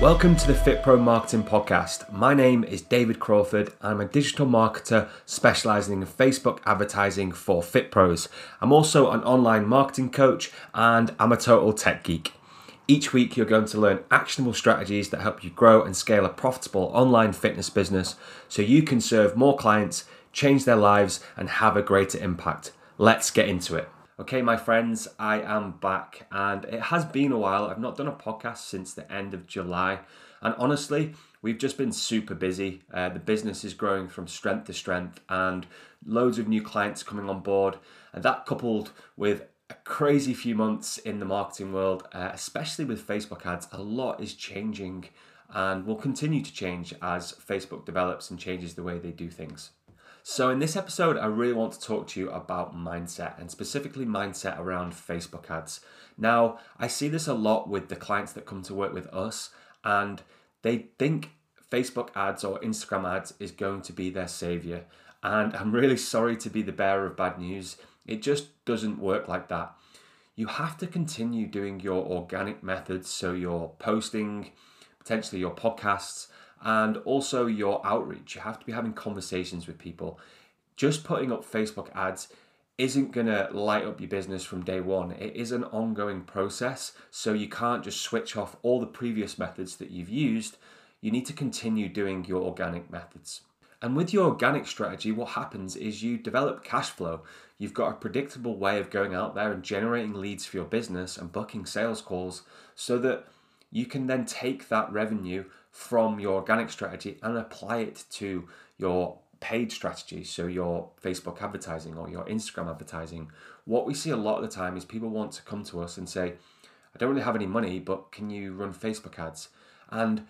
Welcome to the FitPro Marketing Podcast. My name is David Crawford. I'm a digital marketer specializing in Facebook advertising for FitPros. I'm also an online marketing coach and I'm a total tech geek. Each week, you're going to learn actionable strategies that help you grow and scale a profitable online fitness business so you can serve more clients, change their lives, and have a greater impact. Let's get into it. Okay, my friends, I am back, and it has been a while. I've not done a podcast since the end of July, and honestly, we've just been super busy. Uh, the business is growing from strength to strength, and loads of new clients coming on board, and that coupled with a crazy few months in the marketing world, uh, especially with Facebook ads, a lot is changing and will continue to change as Facebook develops and changes the way they do things. So, in this episode, I really want to talk to you about mindset and specifically mindset around Facebook ads. Now, I see this a lot with the clients that come to work with us, and they think Facebook ads or Instagram ads is going to be their savior. And I'm really sorry to be the bearer of bad news. It just doesn't work like that. You have to continue doing your organic methods, so you're posting, potentially your podcasts, and also your outreach. You have to be having conversations with people. Just putting up Facebook ads isn't going to light up your business from day one. It is an ongoing process, so you can't just switch off all the previous methods that you've used. You need to continue doing your organic methods. And with your organic strategy, what happens is you develop cash flow. You've got a predictable way of going out there and generating leads for your business and booking sales calls so that you can then take that revenue from your organic strategy and apply it to your paid strategy, so your Facebook advertising or your Instagram advertising. What we see a lot of the time is people want to come to us and say, I don't really have any money, but can you run Facebook ads? And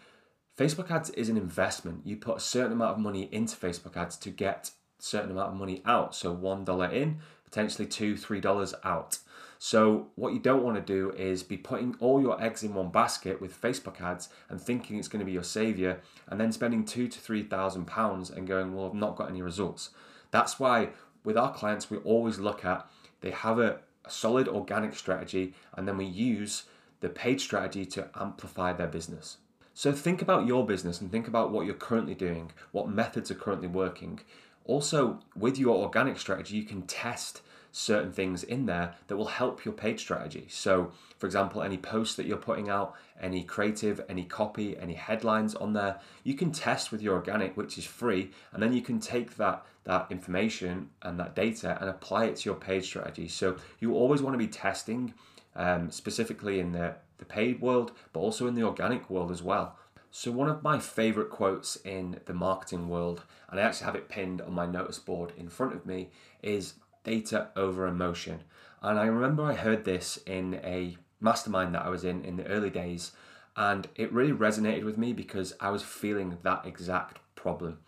Facebook ads is an investment. You put a certain amount of money into Facebook ads to get certain amount of money out. So $1 in, potentially two, $3 out. So, what you don't want to do is be putting all your eggs in one basket with Facebook ads and thinking it's going to be your savior, and then spending two to three thousand pounds and going, Well, I've not got any results. That's why with our clients, we always look at they have a, a solid organic strategy, and then we use the paid strategy to amplify their business. So, think about your business and think about what you're currently doing, what methods are currently working. Also, with your organic strategy, you can test certain things in there that will help your paid strategy. So, for example, any posts that you're putting out, any creative, any copy, any headlines on there, you can test with your organic, which is free, and then you can take that that information and that data and apply it to your paid strategy. So you always want to be testing, um, specifically in the the paid world, but also in the organic world as well. So, one of my favorite quotes in the marketing world, and I actually have it pinned on my notice board in front of me, is data over emotion. And I remember I heard this in a mastermind that I was in in the early days, and it really resonated with me because I was feeling that exact problem.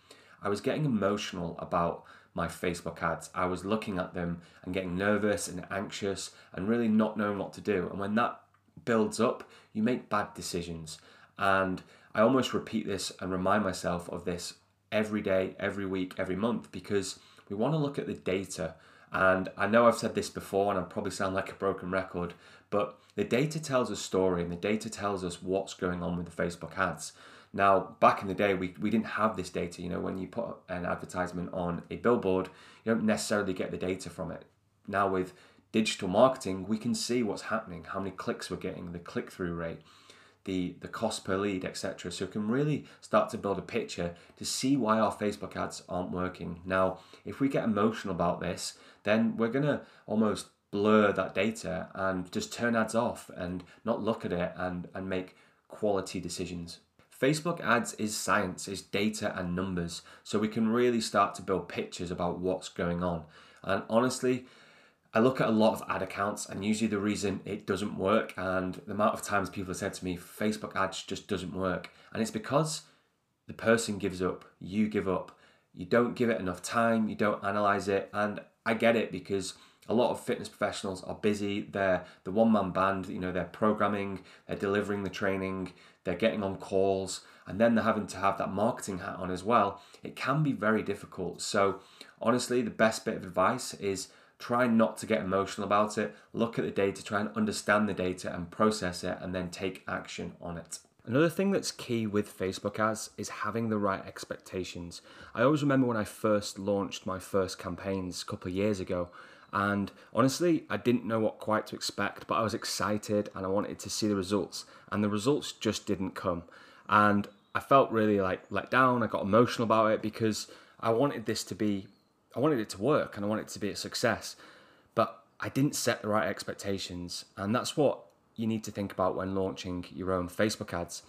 I was getting emotional about my Facebook ads. I was looking at them and getting nervous and anxious and really not knowing what to do. And when that builds up, you make bad decisions. And I almost repeat this and remind myself of this every day, every week, every month because we want to look at the data and I know I've said this before and I probably sound like a broken record, but the data tells a story and the data tells us what's going on with the Facebook ads. Now, back in the day, we, we didn't have this data. You know, when you put an advertisement on a billboard, you don't necessarily get the data from it. Now, with digital marketing, we can see what's happening, how many clicks we're getting, the click through rate, the, the cost per lead, etc. So we can really start to build a picture to see why our Facebook ads aren't working. Now, if we get emotional about this, then we're going to almost blur that data and just turn ads off and not look at it and, and make quality decisions. Facebook ads is science, is data and numbers, so we can really start to build pictures about what's going on. And honestly, I look at a lot of ad accounts, and usually the reason it doesn't work, and the amount of times people have said to me, Facebook ads just doesn't work, and it's because the person gives up, you give up, you don't give it enough time, you don't analyze it, and I get it because a lot of fitness professionals are busy. They're the one man band, you know, they're programming, they're delivering the training, they're getting on calls, and then they're having to have that marketing hat on as well. It can be very difficult. So, honestly, the best bit of advice is try not to get emotional about it. Look at the data, try and understand the data and process it, and then take action on it. Another thing that's key with Facebook ads is having the right expectations. I always remember when I first launched my first campaigns a couple of years ago, and honestly, I didn't know what quite to expect, but I was excited and I wanted to see the results, and the results just didn't come. And I felt really like let down. I got emotional about it because I wanted this to be, I wanted it to work and I wanted it to be a success, but I didn't set the right expectations, and that's what you need to think about when launching your own Facebook ads.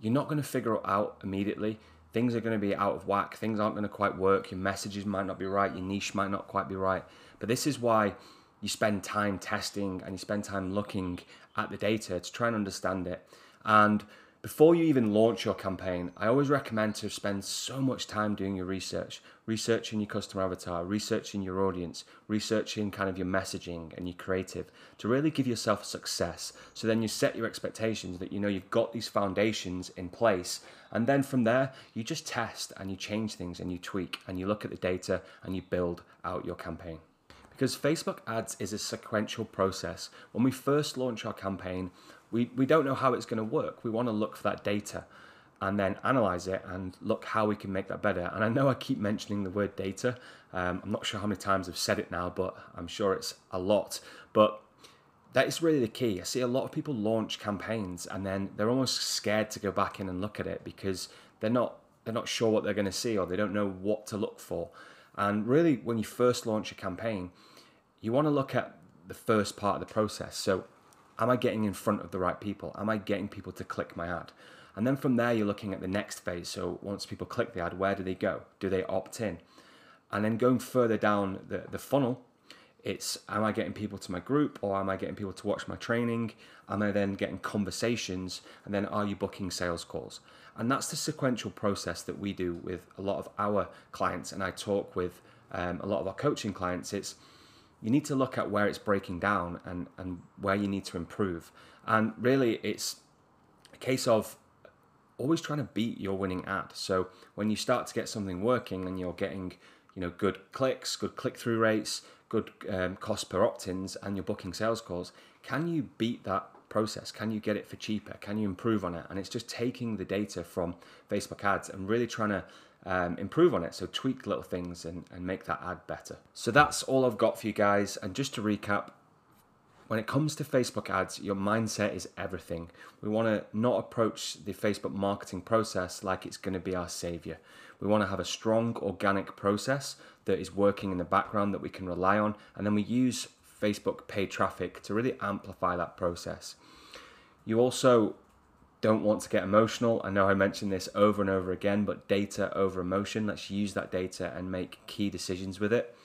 You're not going to figure it out immediately. Things are going to be out of whack. Things aren't going to quite work. Your messages might not be right. Your niche might not quite be right. But this is why you spend time testing and you spend time looking at the data to try and understand it. And before you even launch your campaign, I always recommend to spend so much time doing your research, researching your customer avatar, researching your audience, researching kind of your messaging and your creative to really give yourself success. So then you set your expectations that you know you've got these foundations in place. And then from there, you just test and you change things and you tweak and you look at the data and you build out your campaign. Because Facebook ads is a sequential process. When we first launch our campaign, we, we don't know how it's going to work. We want to look for that data and then analyze it and look how we can make that better. And I know I keep mentioning the word data. Um, I'm not sure how many times I've said it now, but I'm sure it's a lot. But that is really the key. I see a lot of people launch campaigns and then they're almost scared to go back in and look at it because they're not they're not sure what they're going to see or they don't know what to look for. And really, when you first launch a campaign, you want to look at the first part of the process. So Am I getting in front of the right people? Am I getting people to click my ad? And then from there, you're looking at the next phase. So once people click the ad, where do they go? Do they opt in? And then going further down the, the funnel, it's am I getting people to my group or am I getting people to watch my training? Am I then getting conversations? And then are you booking sales calls? And that's the sequential process that we do with a lot of our clients. And I talk with um, a lot of our coaching clients. It's you need to look at where it's breaking down and, and where you need to improve. And really, it's a case of always trying to beat your winning ad. So when you start to get something working and you're getting, you know, good clicks, good click-through rates, good um, cost per opt-ins, and you're booking sales calls, can you beat that process? Can you get it for cheaper? Can you improve on it? And it's just taking the data from Facebook ads and really trying to um, improve on it. So tweak little things and, and make that ad better. So that's all I've got for you guys. And just to recap, when it comes to Facebook ads, your mindset is everything. We want to not approach the Facebook marketing process like it's going to be our savior. We want to have a strong organic process that is working in the background that we can rely on, and then we use Facebook paid traffic to really amplify that process. You also don't want to get emotional. I know I mentioned this over and over again, but data over emotion. Let's use that data and make key decisions with it.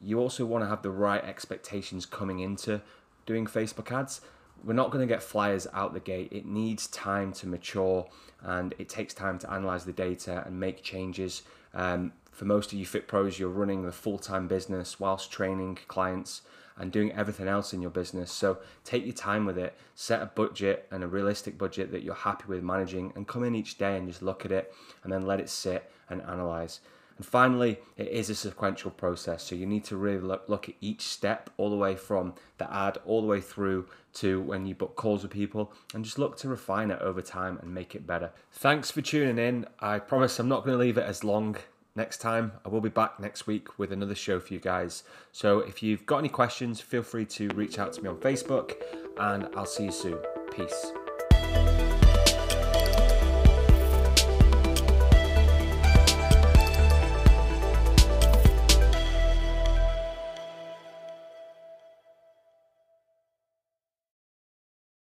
You also want to have the right expectations coming into doing Facebook ads. We're not going to get flyers out the gate. It needs time to mature and it takes time to analyze the data and make changes. Um, for most of you Fit Pros, you're running a full time business whilst training clients and doing everything else in your business. So take your time with it, set a budget and a realistic budget that you're happy with managing, and come in each day and just look at it and then let it sit and analyze. And finally, it is a sequential process. So you need to really look, look at each step all the way from the ad all the way through to when you book calls with people and just look to refine it over time and make it better. Thanks for tuning in. I promise I'm not going to leave it as long next time. I will be back next week with another show for you guys. So if you've got any questions, feel free to reach out to me on Facebook and I'll see you soon. Peace.